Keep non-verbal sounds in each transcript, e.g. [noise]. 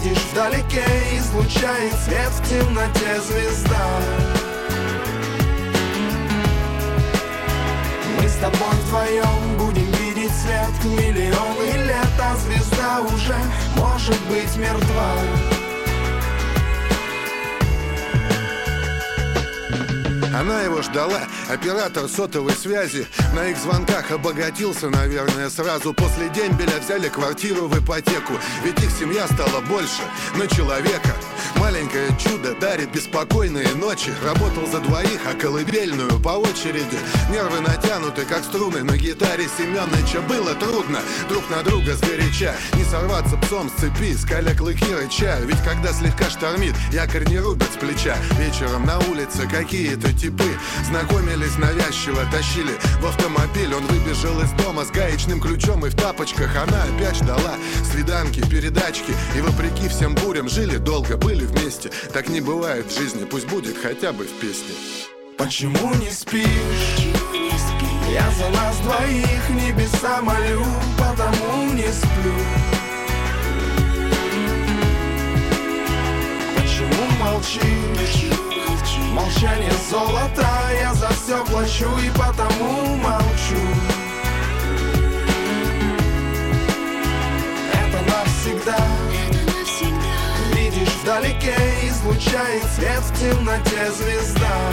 Видишь вдалеке излучает свет в темноте звезда. Мы с тобой вдвоем будем видеть свет миллионы лет А звезда уже может быть мертва Она его ждала, оператор сотовой связи На их звонках обогатился, наверное, сразу После дембеля взяли квартиру в ипотеку. Ведь их семья стала больше на человека Маленькое чудо дарит беспокойные ночи. Работал за двоих, а колыбельную по очереди. Нервы натянуты, как струны на гитаре Семёныча. Было трудно друг на друга сгоряча. Не сорваться псом с цепи, скаля клыки рыча Ведь когда слегка штормит, якорь не рубят с плеча. Вечером на улице какие-то типы Знакомились навязчиво, тащили в автомобиль. Он выбежал из дома с гаечным ключом и в тапочках. Она опять ждала свиданки, передачки. И вопреки всем бурям жили долго, были вместе Так не бывает в жизни, пусть будет хотя бы в песне Почему не спишь? Я за нас двоих небеса молю, потому не сплю Почему молчишь? Молчание золото, я за все плачу и потому молчу вдалеке излучает свет в темноте звезда.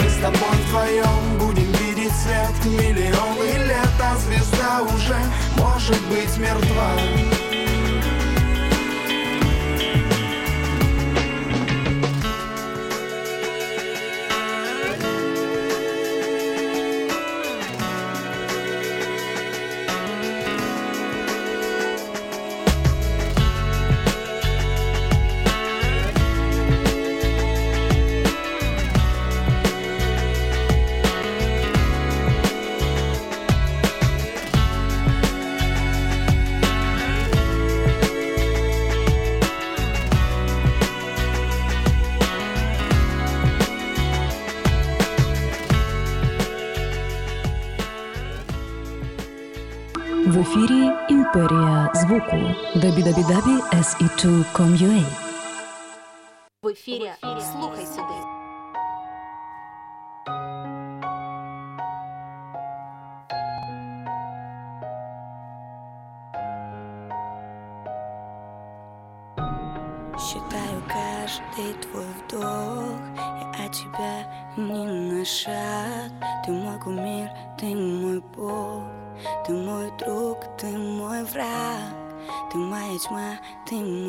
Мы с тобой вдвоем будем видеть свет миллионы лет А звезда уже может быть мертва www.se2.com.ua В ефірі Слухай сюди.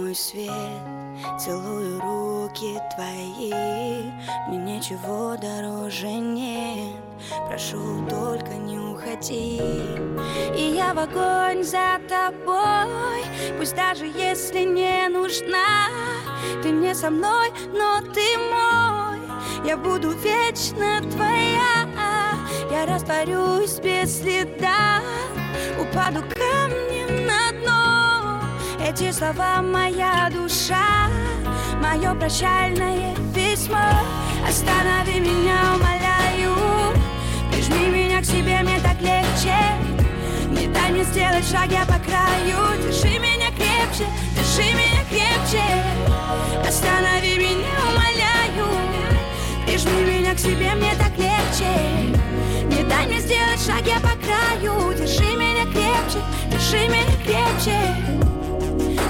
Мой свет Целую руки твои. Мне ничего дороже нет. Прошу, только не уходи. И я в огонь за тобой Пусть даже если не нужна. Ты не со мной, но ты мой. Я буду вечно твоя. Я растворюсь без следа. Упаду Эти слова моя душа Мое прощальное письмо. Останови меня, умоляю Прижми меня к себе, мне так легче. Не дай мне сделать шаг, я по краю. Держи меня крепче, держи меня крепче. Останови меня, умоляю Прижми меня к себе, мне так легче. Не дай мне сделать шаг, я по краю. Держи меня крепче, держи меня крепче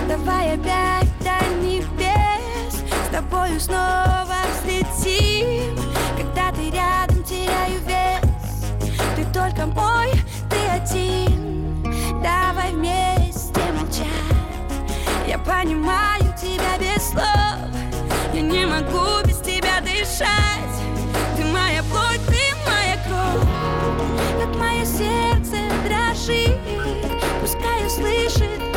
Давай опять до небес. С тобою снова взлетим. Когда ты рядом, теряю вес. Ты только мой, ты один. Давай вместе молчать. Я понимаю тебя без слов. Я не могу без тебя дышать. Ты моя плоть, ты моя кровь. Как мое сердце дрожит Пускай услышит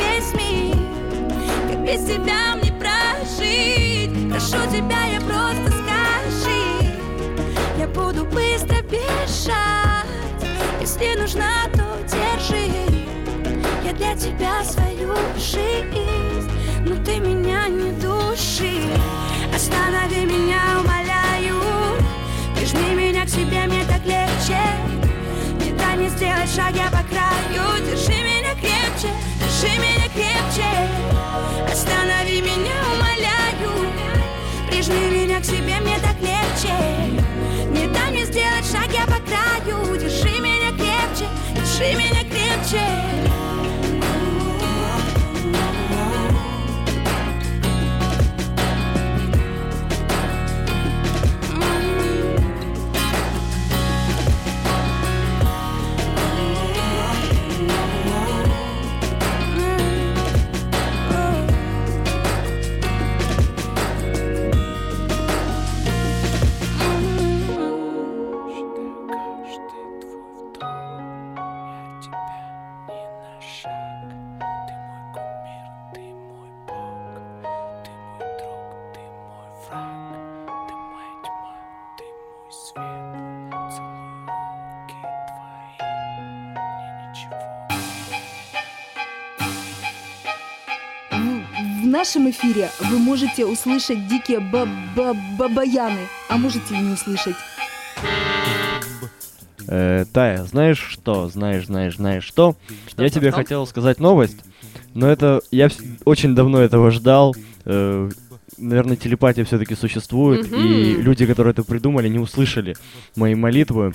без тебя мне прожить. Прошу тебя, я просто скажи. Я буду быстро бежать. Если нужна, то держи. Я для тебя свою жизнь Но ты меня не души. Останови меня, умоляю. Прижми меня к себе, мне так легче. Не дай мне сделать шаг, я по краю. Держи меня крепче, Держи меня крепче, останови меня, умоляю. Прижми меня к себе, мне так легче. Не дай мне сделать шаг, я по краю. Держи меня крепче, держи меня крепче. Нашем эфире вы можете услышать дикие ба ба бабаяны, а можете и не услышать. Э, Тая, знаешь что? Знаешь, знаешь, знаешь что? я тебе что? хотел сказать новость, но это я вс- очень давно этого ждал. Э, наверное, телепатия все-таки существует, и Мгм. люди, которые это придумали, не услышали мои молитвы.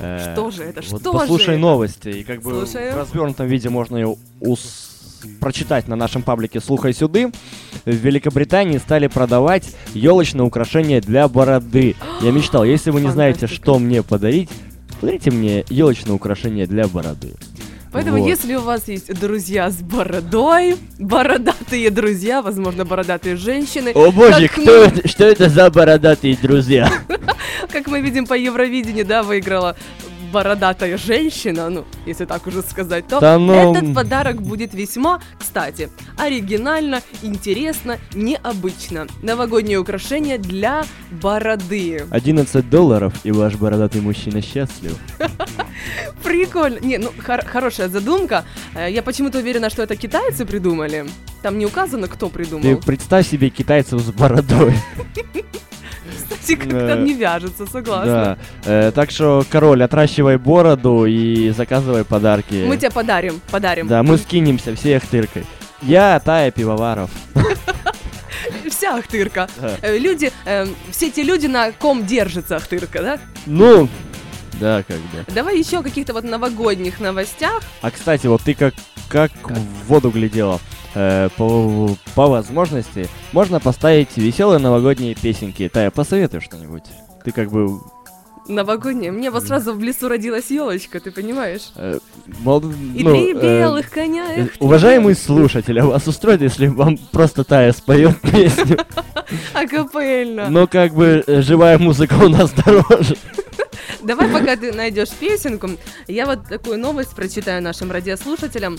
Э, Что же это? вот Что послушай же это? новости, и как бы Слушаю. в развернутом виде можно ее ус- прочитать на нашем паблике «Слухай сюды». В Великобритании стали продавать елочные украшения для бороды. Я [gasps] мечтал, если вы не знаете, что мне подарить, подарите мне елочное украшение для бороды. Поэтому, Вот. если у вас есть друзья с бородой, бородатые друзья, возможно, бородатые женщины, О боже, кто мы- это, что это за бородатые друзья? [laughs] как мы видим по Евровидению, да, выиграла бородатая женщина, ну, если так уже сказать, то Да ну- этот подарок будет весьма, кстати, оригинально, интересно, необычно. Новогоднее украшение для бороды. 11 долларов, и ваш бородатый мужчина счастлив. [laughs] Прикольно. Не, ну, хор- хорошая задумка. Э, Я почему-то уверена, что это китайцы придумали. Там не указано, кто Ты придумал. представь себе китайцев с бородой. [laughs] Кстати, как-то Да. не вяжется, согласна. Да. Э, так что, король, отращивай бороду и заказывай подарки. Мы тебе подарим, подарим. Да, мы скинемся всей ахтыркой. Я Тая Пивоваров. [laughs] Вся Ахтырка. Э, Люди, э, все те люди, на ком держится Ахтырка, да? Ну, да, как бы. Давай еще о каких-то вот новогодних новостях. А кстати, вот ты как, как в воду глядела. Э, по, по возможности можно поставить веселые новогодние песенки. Тая, посоветуй что-нибудь. Ты как бы Новогодние. Мне вот сразу в лесу родилась елочка, ты понимаешь? э, мол- И ну, три э, белых коня. э, эх ты, уважаемый слушатель, а вас устроит, если вам просто Тая споет песню? [laughs] Акапельно. Но как бы э, живая музыка у нас [laughs] дороже. Давай, пока ты найдешь песенку, я вот такую новость прочитаю нашим радиослушателям,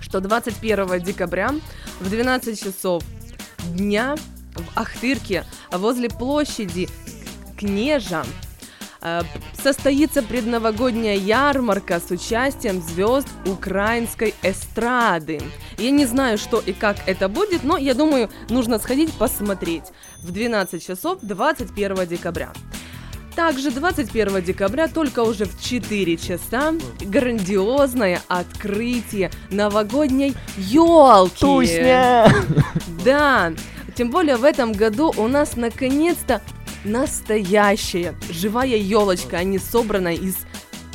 что 21 декабря в 12 часов дня в Ахтырке возле площади Кнежа э, состоится предновогодняя ярмарка с участием звезд украинской эстрады. Я не знаю, что и как это будет, но я думаю, нужно сходить посмотреть в 12 часов 21 декабря. Также 21 декабря, только уже в 4 часа, грандиозное открытие новогодней елки. [laughs] Да, тем более в этом году у нас наконец-то настоящая живая елочка, а не собранная из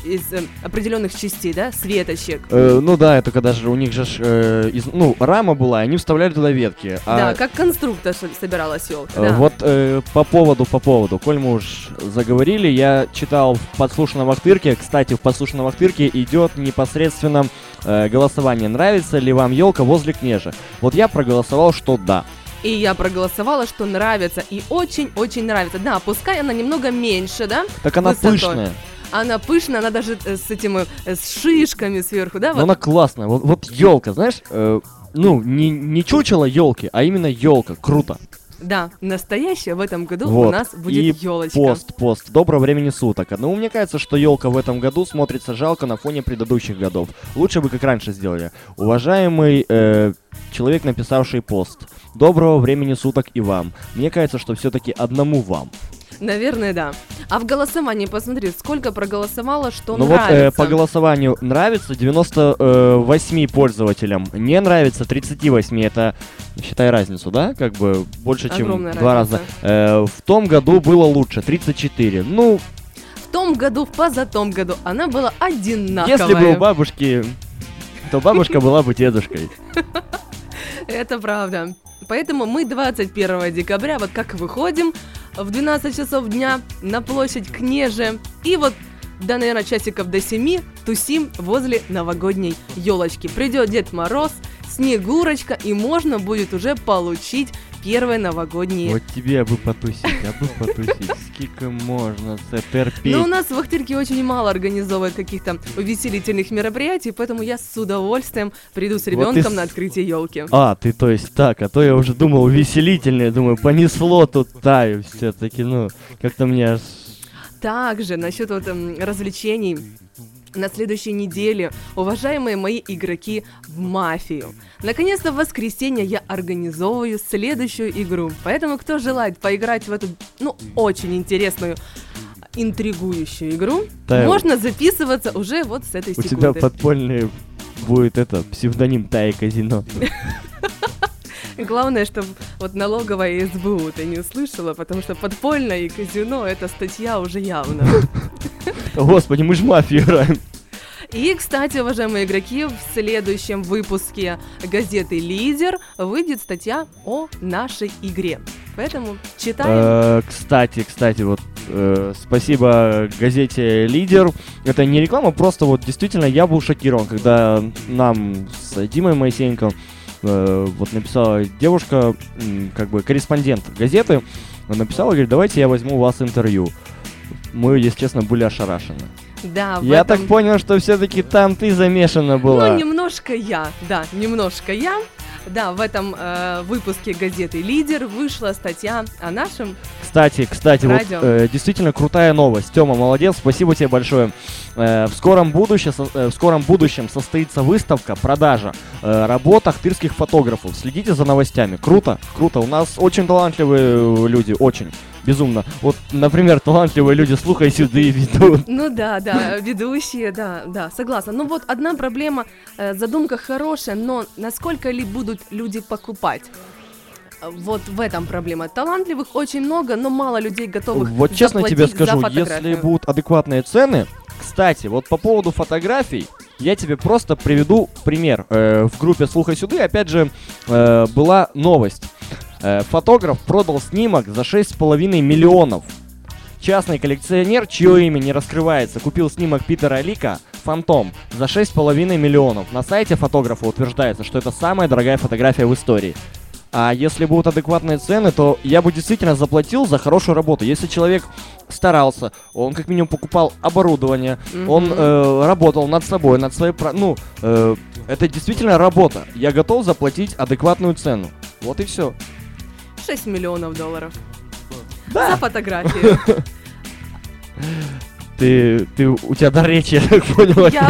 из э, определенных частей, да, светочек. Э, ну да, это когда же у них же э, из- ну рама была, и они вставляли туда ветки. А, Да, как конструктор со- собиралась елка. э, да. Вот э, по поводу, по поводу, коль мы уж заговорили, я читал в подслушанном Ахтырке, кстати, в подслушанном Ахтырке идет непосредственно э, голосование, нравится ли вам елка возле кнежа. Вот я проголосовал, что да. И я проголосовала, что нравится, и очень-очень нравится. Да, пускай она немного меньше, да, Так она Высотой. пышная, она пышная, она даже э, с этими, э, с шишками сверху, да, но вот. она классная. Вот, вот елка, знаешь, э, ну, не, не чучело елки, а именно елка. Круто. Да, настоящая в этом году Вот. у нас будет елочка. Пост, пост. Доброго времени суток. Ну, мне кажется, что елка в этом году смотрится жалко на фоне предыдущих годов. Лучше бы как раньше сделали. Уважаемый э, человек, написавший пост. Доброго времени суток и вам. Мне кажется, что все-таки одному вам. Наверное, да. А в голосовании посмотри, сколько проголосовало, что ну вот э, нравится. по голосованию нравится 98 пользователям, не нравится 38. Это считай разницу, да? Как бы больше, чем Огромная два разница. раза. Э, в том году было лучше 34. Ну, В том году, в позатом году она была одинаковая. Если бы у бабушки, то бабушка была бы дедушкой. Это правда. Поэтому мы 21 декабря, вот как выходим в 12 часов дня на площадь Кнеже, и вот до, наверное, часиков до 7 тусим возле новогодней елочки. Придет Дед Мороз, Снегурочка, и можно будет уже получить первые новогодние Вот тебе бы потусить, а бы потусить. Сколько можно терпеть. Но у нас в Ахтырке очень мало организовывают каких-то увеселительных мероприятий, поэтому я с удовольствием приду с ребенком на открытие елки. А, ты то есть так, а то я уже думал увеселительное, думаю, понесло тут таю все-таки, ну, как-то мне аж... Также насчет вот эм, развлечений на следующей неделе, уважаемые мои игроки в мафию. Наконец-то в воскресенье я организовываю следующую игру. Поэтому, кто желает поиграть в эту, ну, очень интересную, интригующую игру, Тая, можно записываться уже вот с этой у секунды. тебя подпольный будет это, псевдоним Тая Казино. [laughs] Главное, чтобы вот налоговая СБУ ты не услышала, потому что подпольное и казино это статья уже явно. Господи, мы же мафию играем. И, кстати, уважаемые игроки, в следующем выпуске газеты «Лидер» выйдет статья о нашей игре. Поэтому читаем. Э, Кстати, кстати, вот э, спасибо газете «Лидер». Это не реклама, просто вот действительно я был шокирован, когда нам с Димой Моисеенко э, вот написала девушка, как бы корреспондент газеты, написала, говорит, давайте я возьму у вас интервью. Мы, если честно, были ошарашены. Да, я этом- так понял, что все-таки там ты замешана была. Ну, немножко я, да, немножко я. Да, в этом э, выпуске газеты «Лидер» вышла статья о нашем Кстати, кстати, вот Радио. э, действительно крутая новость. Тёма, молодец, спасибо тебе большое. Э, в скором будущем, со- э, в скором будущем состоится выставка, продажа э, работ ахтырских фотографов. Следите за новостями. Круто, круто. У нас очень талантливые э, люди, очень. Безумно. Вот, например, талантливые люди слухай сюда и ведут. Ну да, да, ведущие, да, да, согласна. Ну вот одна проблема, э, задумка хорошая, но насколько ли будут люди покупать? Вот в этом проблема. Талантливых очень много, но мало людей готовых Вот честно тебе скажу, если будут адекватные цены, кстати, вот по поводу фотографий, я тебе просто приведу пример. Э, в группе «Слухай сюды», опять же, э, была новость. Э, фотограф продал снимок за 6,5 миллионов. Частный коллекционер, чье имя не раскрывается, купил снимок Питера Лика «Фантом» за 6,5 миллионов. На сайте фотографа утверждается, что это самая дорогая фотография в истории. А если будут адекватные цены, то я бы действительно заплатил за хорошую работу. Если человек старался, он как минимум покупал оборудование, он Мгм. э, работал над собой, над своей... Ну, э, это действительно работа. Я готов заплатить адекватную цену. Вот и все. 6 миллионов долларов Да. за фотографию. [laughs] Ты, ты, у тебя дар речи, я так понял. Я,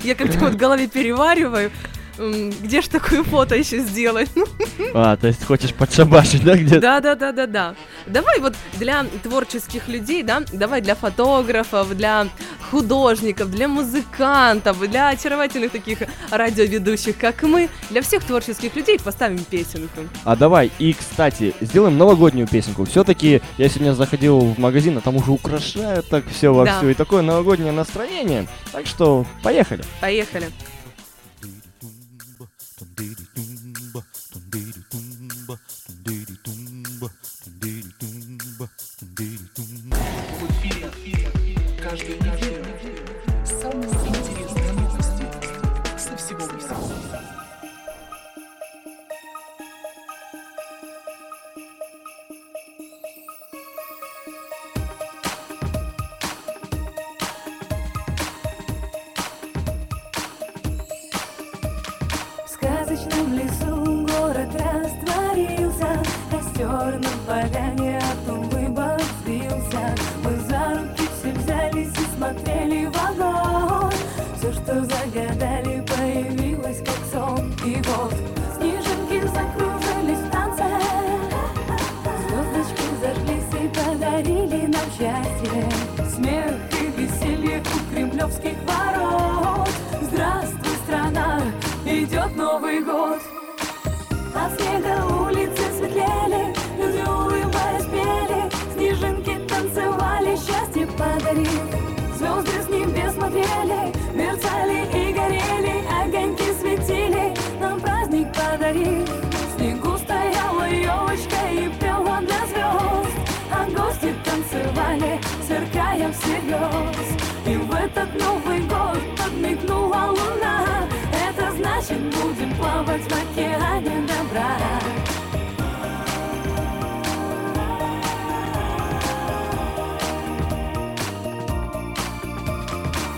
[laughs] я как-то вот в голове перевариваю, где ж такое фото еще сделать? [laughs] А, то есть хочешь подшабашить, да, где-то? Да, да, да, да, да. Давай вот для творческих людей, да, давай для фотографов, для художников, для музыкантов, для очаровательных таких радиоведущих, как мы, для всех творческих людей поставим песенку. А давай, и, кстати, сделаем новогоднюю песенку. Все-таки я сегодня заходил в магазин, а там уже украшают так все Да. вовсю. И такое новогоднее настроение. Так что, поехали. Поехали. Костер на поляне, а сбился. Мы за руки все взялись и смотрели в огонь. Все, что загадали, появилось как сон. И вот снежинки закружились в танце Звездочки зажглись и подарили нам счастье. Смех и веселье у кремлевских ворот всерьез И в этот Новый год подмигнула луна. Это значит будем плавать в океане добра.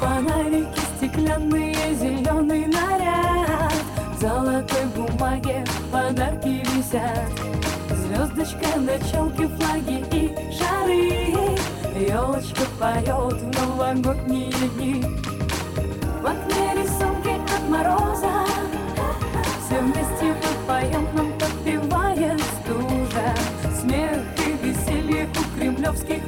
Фонарики стеклянные, зеленый наряд. В золотой бумаге подарки висят. Звездочка на челке, флаги и шары Елочка поет в новогодние дни. В окне рисунки от мороза. Все вместе мы поем, нам подпевает стужа. Смех и веселье у кремлевских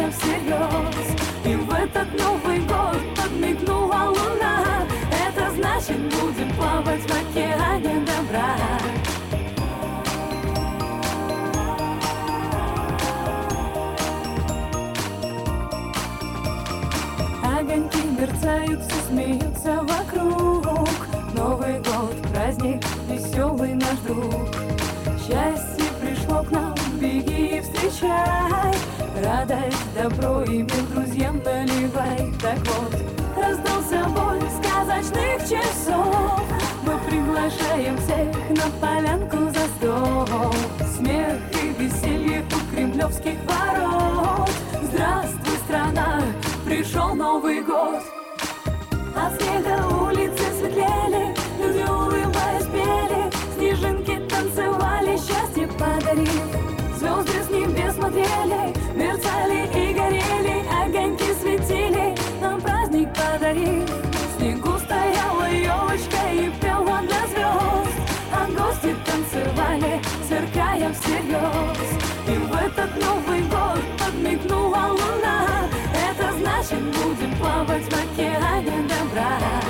сверкая всерьез. И в этот Новый год подмигнула луна, это значит будем плавать в океане добра. Огоньки мерцают, все смеются вокруг Новый год, праздник, веселый наш друг Счастье пришло к нам, беги и встречай Радость, добро и мир друзьям наливай. Так вот, раздался бой сказочных часов. Мы приглашаем всех на полянку за стол. Смех и веселье у кремлевских ворот. Здравствуй, страна, пришел Новый год. От снега этот Новый год подмигнула луна, это значит будем плавать в океане добра.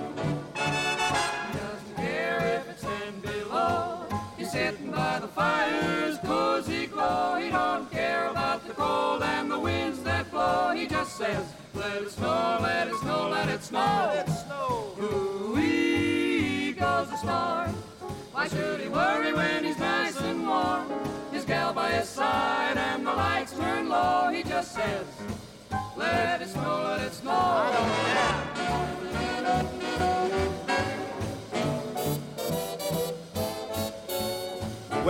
He just says, let it snow, let it snow, let it snow. Let it snow. Ooh-wee goes the star. Why should he worry when he's nice and warm? His gal by his side and the lights turn low. He just says, let it snow, let it snow. I don't The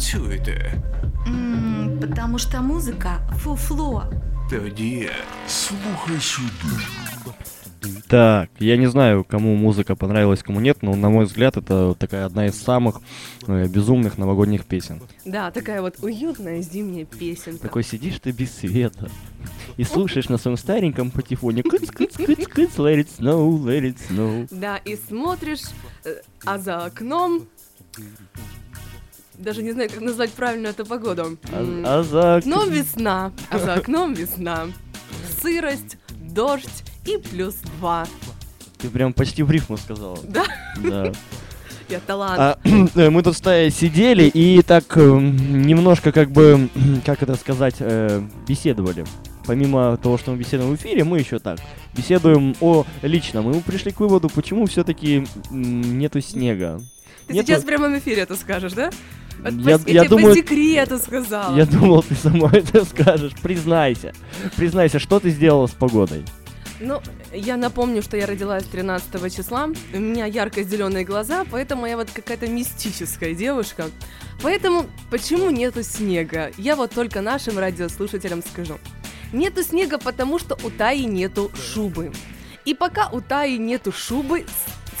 танцюєте? М, Потому что музыка фуфло. Тоді слухай сюди. Так, я не знаю, кому музыка понравилась, кому нет, но, на мой взгляд, это такая одна из самых э, безумных новогодних песен. Да, такая вот уютная зимняя песенка. Такой сидишь ты без света и слушаешь на своем стареньком патефоне кыц кыц кыц кыц let it snow, let it snow. Да, и смотришь, э, а за окном... Даже не знаю, как назвать правильно эту погоду. А, а за... окном весна, а за окном весна. Сырость, дождь и плюс два. Ты прям почти в рифму сказала. Да? Да. Я талант. А, э, мы тут стая сидели и так э, немножко как бы, [clears throat] как это сказать, э, беседовали. Помимо того, что мы беседуем в эфире, мы еще так беседуем о личном. И мы пришли к выводу, почему все-таки нету снега. Ты нету- сейчас в прямом эфире это скажешь, да? Вот Я- по, я тебе думаю- по секрету сказала. Я думал, ты сама [laughs] это скажешь. Признайся. Признайся, что ты сделала с погодой? Ну, я напомню, что я родилась 13 числа, у меня ярко-зеленые глаза, поэтому я вот какая-то мистическая девушка. Поэтому почему нету снега? Я вот только нашим радиослушателям скажу. Нету снега, потому что у Таи нету шубы. И пока у Таи нету шубы,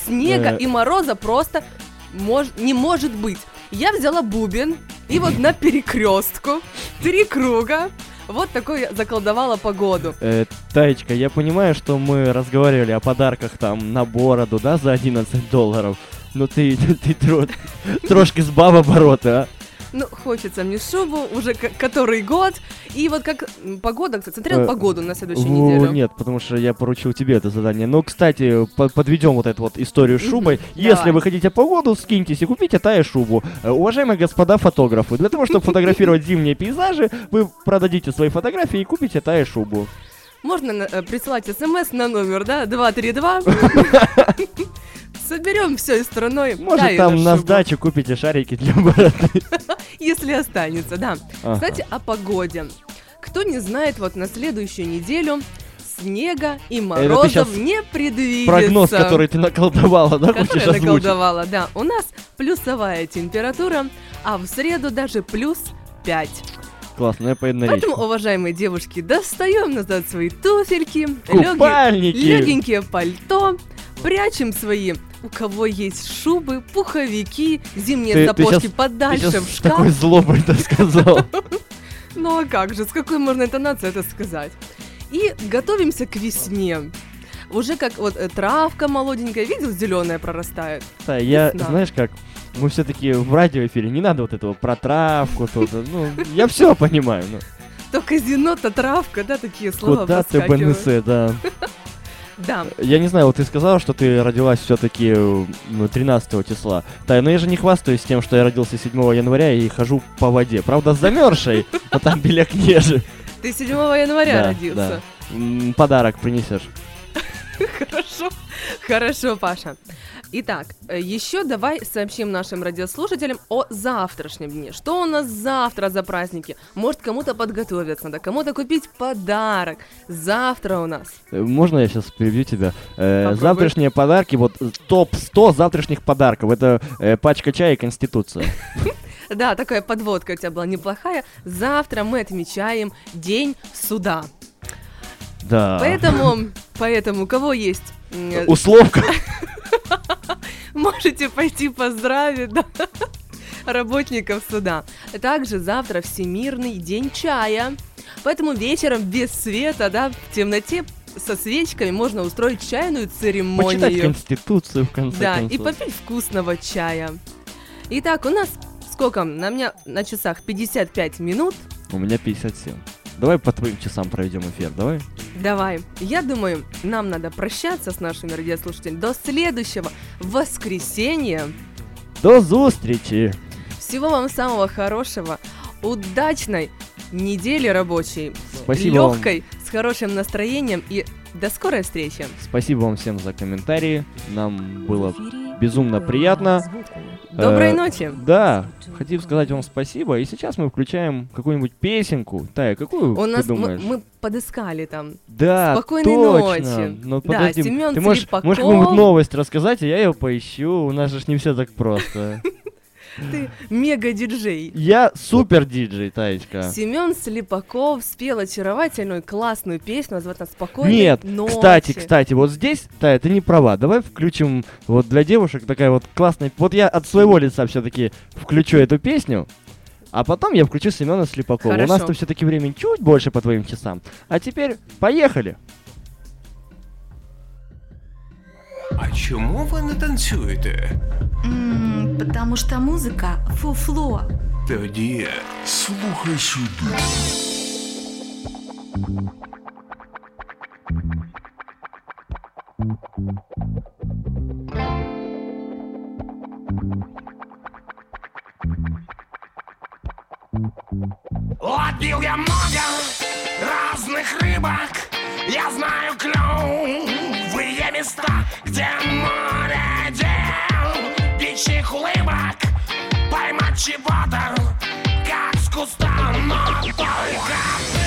снега Э. и мороза просто мож- не может быть. Я взяла бубен и вот на перекрестку три круга вот такой я заколдовала погоду. Э, Таечка, я понимаю, что мы разговаривали о подарках там на бороду, да, за 11 долларов. Но ты, [laughs] ты, тро- трошки сбав обороты, а? Ну, хочется мне шубу уже который год. И вот как погода, кстати, смотрел Э, погоду на следующую О, неделю. Нет, потому что я поручил тебе это задание. Но, кстати, по- подведем вот эту вот историю с шубой. Если вы хотите погоду, скиньтесь и купите тая шубу. Э, Уважаемые господа фотографы, для того, чтобы [laughs] фотографировать зимние пейзажи, вы продадите свои фотографии и купите тая шубу. Можно э, присылать смс на номер, да, 232. [laughs] Соберем все страной. Может, там на сдачу купите шарики для бороды. [laughs] Если останется, да. Ага. Кстати, о погоде. Кто не знает, вот на следующую неделю снега и морозов не предвидится. Прогноз, который ты наколдовала, да, который хочешь озвучить? наколдовала, да. У нас плюсовая температура, а в среду даже плюс 5. Классно, я поеду на Поэтому, речку. уважаемые девушки, достаем назад свои туфельки, легенькие пальто, прячем свои, у кого есть шубы, пуховики, зимние Ты- ты сапожки щас- подальше Ты сейчас в шкаф. такой злобой это сказал. [laughs] Ну а как же, с какой можно интонацией это сказать? И готовимся к весне. Уже как вот э, травка молоденькая, видел, зеленая прорастает. Да, я, знаешь как, мы все-таки в радиоэфире, не надо вот этого про травку, тут, ну, я все понимаю, ну, То казино, то травка, да, такие слова куда ты. БНС, да. [laughs] Да, Я не знаю, вот ты сказала, что ты родилась все-таки 13 числа. Да, но я же не хвастаюсь тем, что я родился 7 января и хожу по воде. Правда, замерзшей, но там беляк ниже. ты 7 января родился. да. Подарок принесешь. [laughs] Хорошо, [laughs] хорошо, Паша. Итак, э, еще давай сообщим нашим радиослушателям о завтрашнем дне. Что у нас завтра за праздники? Может, кому-то подготовиться надо, кому-то купить подарок. Завтра у нас. Э, Можно я сейчас перебью тебя? Э, Попробуй. завтрашние подарки, вот э, топ-100 завтрашних подарков. Это пачка чая и Конституция. [laughs] Да, такая подводка у тебя была неплохая. Завтра мы отмечаем День суда. Да. Поэтому, поэтому, кого есть, Условка. [laughs] можете пойти поздравить да, работников суда. Также завтра Всемирный день чая. Поэтому вечером без света, да, в темноте со свечками можно устроить чайную Почитать церемонию. Конституцию, в конце Да, концов. и попить вкусного чая. Итак, у нас сколько? На меня на часах 55 минут. У меня 57. Давай по твоим часам проведем эфир, давай. Давай. Я думаю, нам надо прощаться с нашими радиослушателями до следующего воскресенья. До зустрічі! Всего вам самого хорошего, удачной недели рабочей, Спасибо вам. легкой, с хорошим настроением и До скорой встречи. Спасибо вам всем за комментарии. Нам было безумно приятно. Доброй Э, ночи. Да, хотим сказать вам спасибо. И сейчас мы включаем какую-нибудь песенку. Тая, какую У ты нас мы, думаешь? мы подыскали там. Да, Спокойной точно. ночи. Но Да, подожди, Семён ты можешь, Слепаков. можешь какую-нибудь новость рассказать, а я ее поищу. У нас же не все так просто. Ты мега-диджей. Я супер диджей, Таечка. Семен Слепаков спел очаровательную классную песню, называется «Спокойной Нет, ночи». кстати, кстати, вот здесь, Тая, ты не права. Давай включим вот для девушек такая вот классная... Вот я от своего лица все-таки включу эту песню, а потом я включу Семена Слепакова. У Хорошо. нас-то все-таки времени чуть больше по твоим часам. А теперь поехали. А чому ви не танцюєте? М, Потому что музыка фуфло. Тоді слухай сюди. Ловил я много разных рыбок Я знаю места Где море дел Птичьих улыбок Поймать чего-то Как с куста Но только ты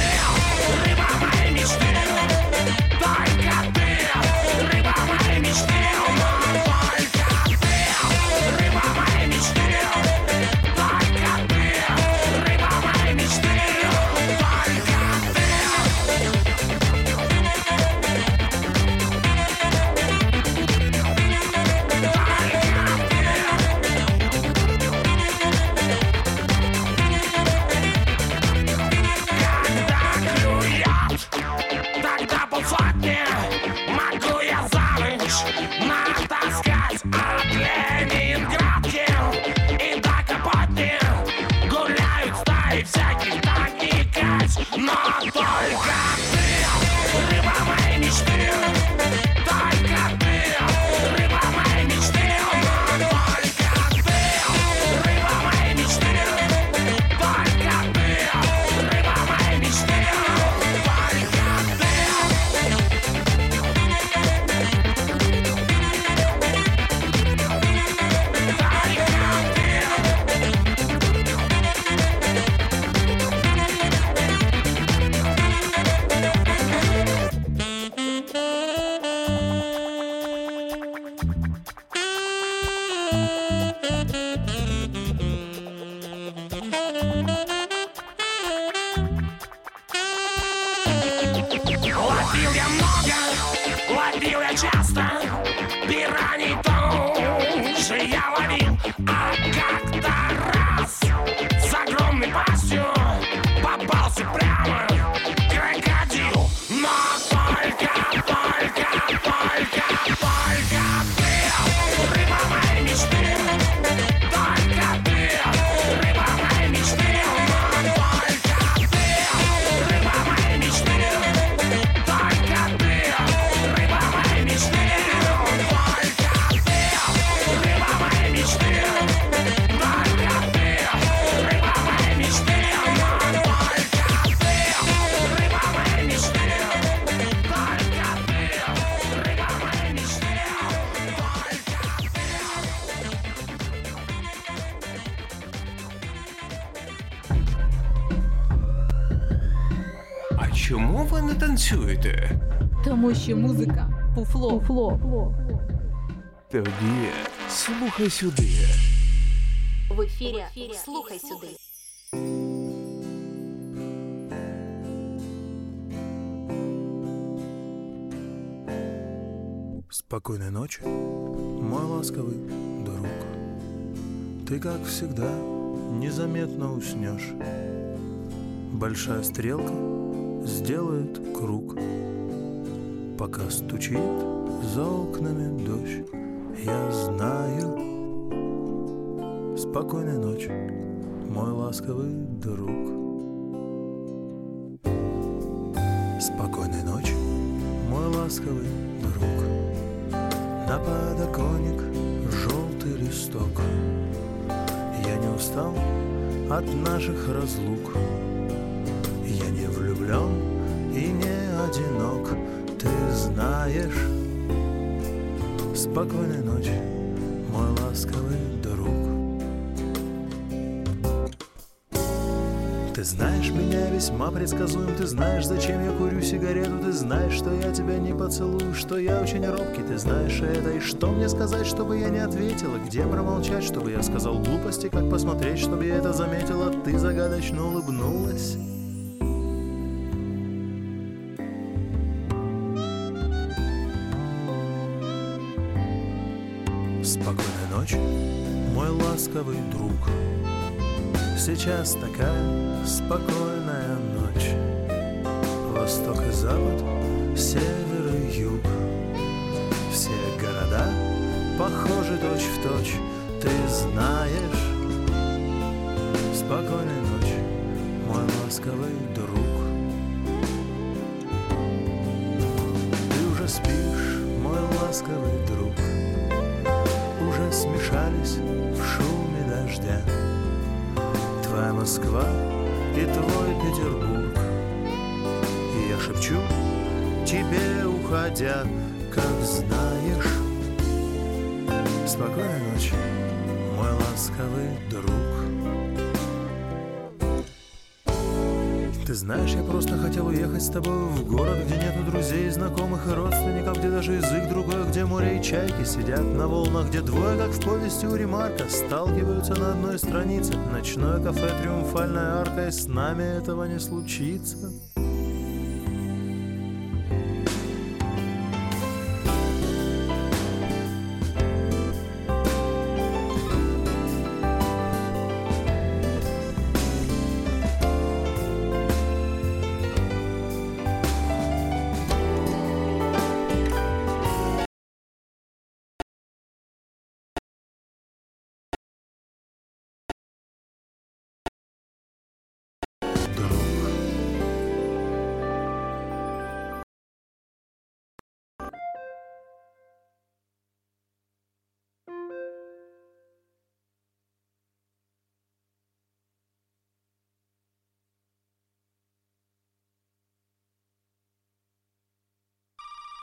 Но Тому що музика фуфло. фуфло. Тоді слухай сюди. В ефірі «Слухай сюди». Спокойной ночи, мой ласковый друг. Ты, как всегда, незаметно уснешь. Большая стрелка сделает круг, Пока стучит за окнами дождь. Я знаю. Спокойной ночи, мой ласковый друг. Спокойной ночи, мой ласковый друг. На подоконник желтый листок. Я не устал от наших разлук. Я не влюблен знаешь. Спокойной ночи, мой ласковый друг. Ты знаешь, меня весьма предсказуем Ты знаешь, зачем я курю сигарету Ты знаешь, что я тебя не поцелую Что я очень робкий, ты знаешь это. И что мне сказать, чтобы я не ответила? Где промолчать, чтобы я сказал глупости? Как посмотреть, чтобы я это заметила? Ты загадочно улыбнулась Спокойной ночи, мой ласковый друг. Сейчас такая спокойная ночь. Восток и запад, север и юг. Все города похожи точь в точь. Ты знаешь Спокойной ночи, мой ласковый друг. Ты уже спишь, мой ласковый Москва и твой Петербург. И я шепчу тебе, уходя, как знаешь Спокойной ночи, мой ласковый друг Ты знаешь, я просто хотел уехать с тобой в город, где нету друзей, знакомых и родственников, где даже язык другой, где море и чайки сидят на волнах, где двое, как в повести у Ремарка, сталкиваются на одной странице. Ночное кафе, триумфальная арка, и с нами этого не случится.